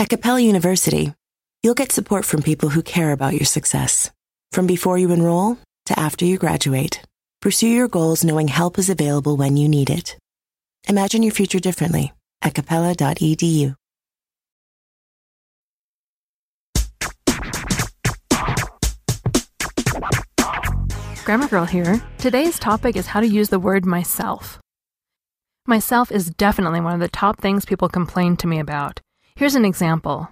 At Capella University, you'll get support from people who care about your success. From before you enroll to after you graduate, pursue your goals knowing help is available when you need it. Imagine your future differently at capella.edu. Grammar Girl here. Today's topic is how to use the word myself. Myself is definitely one of the top things people complain to me about. Here's an example.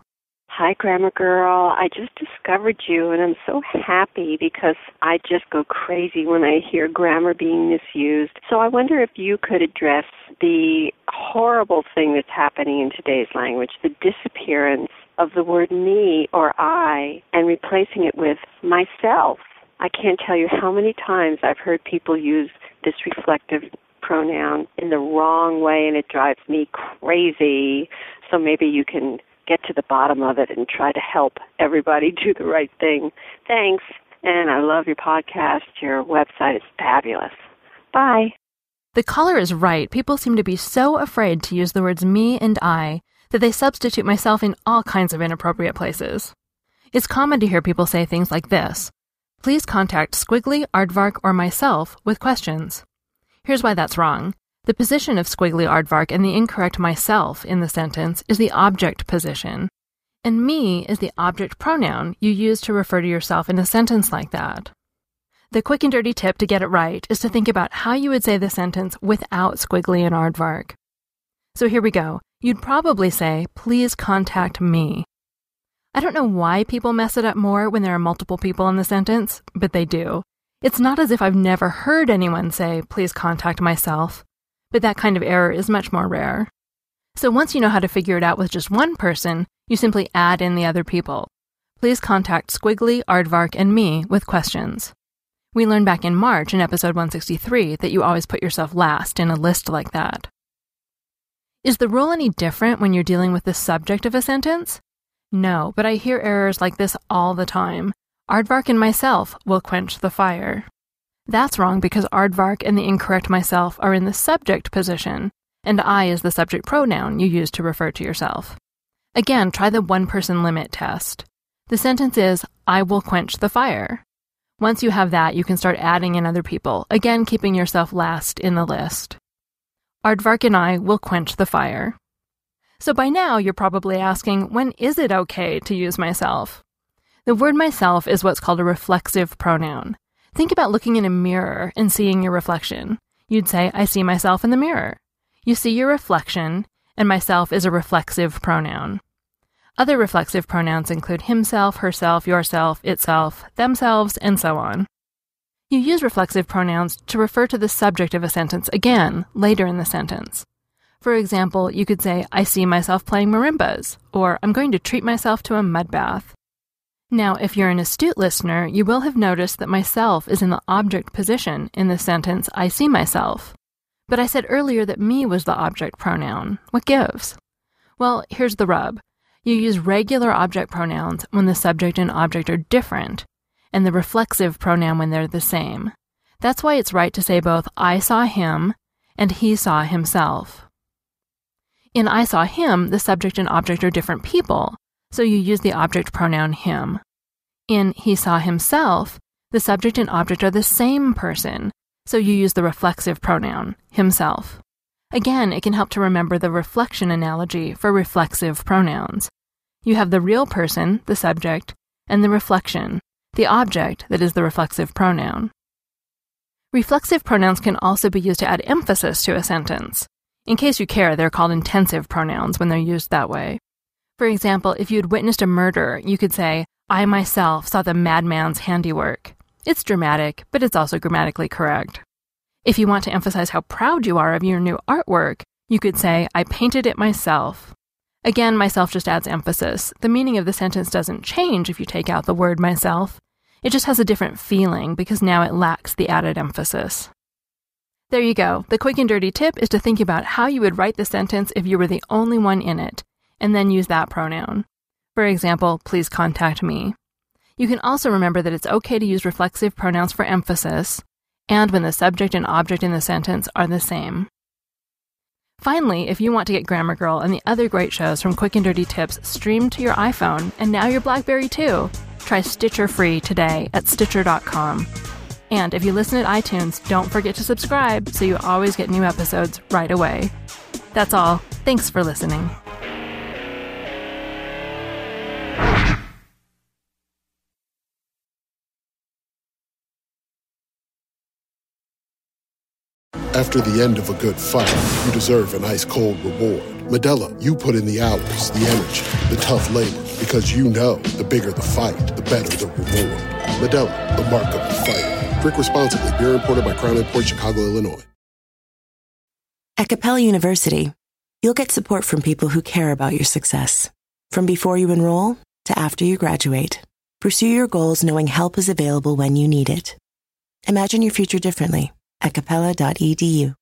Hi, Grammar Girl. I just discovered you, and I'm so happy because I just go crazy when I hear grammar being misused. So I wonder if you could address the horrible thing that's happening in today's language the disappearance of the word me or I and replacing it with myself. I can't tell you how many times I've heard people use this reflective pronoun in the wrong way, and it drives me crazy. So maybe you can get to the bottom of it and try to help everybody do the right thing. Thanks. And I love your podcast. Your website is fabulous. Bye. The caller is right. People seem to be so afraid to use the words me and I that they substitute myself in all kinds of inappropriate places. It's common to hear people say things like this Please contact Squiggly, Aardvark, or myself with questions. Here's why that's wrong. The position of squiggly aardvark and the incorrect myself in the sentence is the object position, and me is the object pronoun you use to refer to yourself in a sentence like that. The quick and dirty tip to get it right is to think about how you would say the sentence without squiggly and aardvark. So here we go. You'd probably say, please contact me. I don't know why people mess it up more when there are multiple people in the sentence, but they do. It's not as if I've never heard anyone say, please contact myself but that kind of error is much more rare. So once you know how to figure it out with just one person, you simply add in the other people. Please contact Squiggly, Aardvark, and me with questions. We learned back in March in episode 163 that you always put yourself last in a list like that. Is the rule any different when you're dealing with the subject of a sentence? No, but I hear errors like this all the time. Aardvark and myself will quench the fire. That's wrong because aardvark and the incorrect myself are in the subject position, and I is the subject pronoun you use to refer to yourself. Again, try the one person limit test. The sentence is, I will quench the fire. Once you have that, you can start adding in other people, again keeping yourself last in the list. Aardvark and I will quench the fire. So by now, you're probably asking, when is it okay to use myself? The word myself is what's called a reflexive pronoun. Think about looking in a mirror and seeing your reflection. You'd say, I see myself in the mirror. You see your reflection, and myself is a reflexive pronoun. Other reflexive pronouns include himself, herself, yourself, itself, themselves, and so on. You use reflexive pronouns to refer to the subject of a sentence again later in the sentence. For example, you could say, I see myself playing marimbas, or I'm going to treat myself to a mud bath. Now, if you're an astute listener, you will have noticed that myself is in the object position in the sentence, I see myself. But I said earlier that me was the object pronoun. What gives? Well, here's the rub. You use regular object pronouns when the subject and object are different, and the reflexive pronoun when they're the same. That's why it's right to say both I saw him and he saw himself. In I saw him, the subject and object are different people, so you use the object pronoun him. In he saw himself, the subject and object are the same person, so you use the reflexive pronoun himself. Again, it can help to remember the reflection analogy for reflexive pronouns. You have the real person, the subject, and the reflection, the object that is the reflexive pronoun. Reflexive pronouns can also be used to add emphasis to a sentence. In case you care, they're called intensive pronouns when they're used that way. For example, if you had witnessed a murder, you could say, I myself saw the madman's handiwork. It's dramatic, but it's also grammatically correct. If you want to emphasize how proud you are of your new artwork, you could say, I painted it myself. Again, myself just adds emphasis. The meaning of the sentence doesn't change if you take out the word myself. It just has a different feeling because now it lacks the added emphasis. There you go. The quick and dirty tip is to think about how you would write the sentence if you were the only one in it, and then use that pronoun. For example, please contact me. You can also remember that it's okay to use reflexive pronouns for emphasis, and when the subject and object in the sentence are the same. Finally, if you want to get Grammar Girl and the other great shows from Quick and Dirty Tips streamed to your iPhone and now your Blackberry too, try Stitcher free today at Stitcher.com. And if you listen at iTunes, don't forget to subscribe so you always get new episodes right away. That's all. Thanks for listening. After the end of a good fight, you deserve an ice cold reward. Modelo, you put in the hours, the energy, the tough labor, because you know the bigger the fight, the better the reward. Modelo, the mark of the fighter. Drink responsibly. Beer imported by Crown Imports Chicago, Illinois. At Capella University, you'll get support from people who care about your success. From before you enroll to after you graduate, pursue your goals knowing help is available when you need it. Imagine your future differently at capella.edu.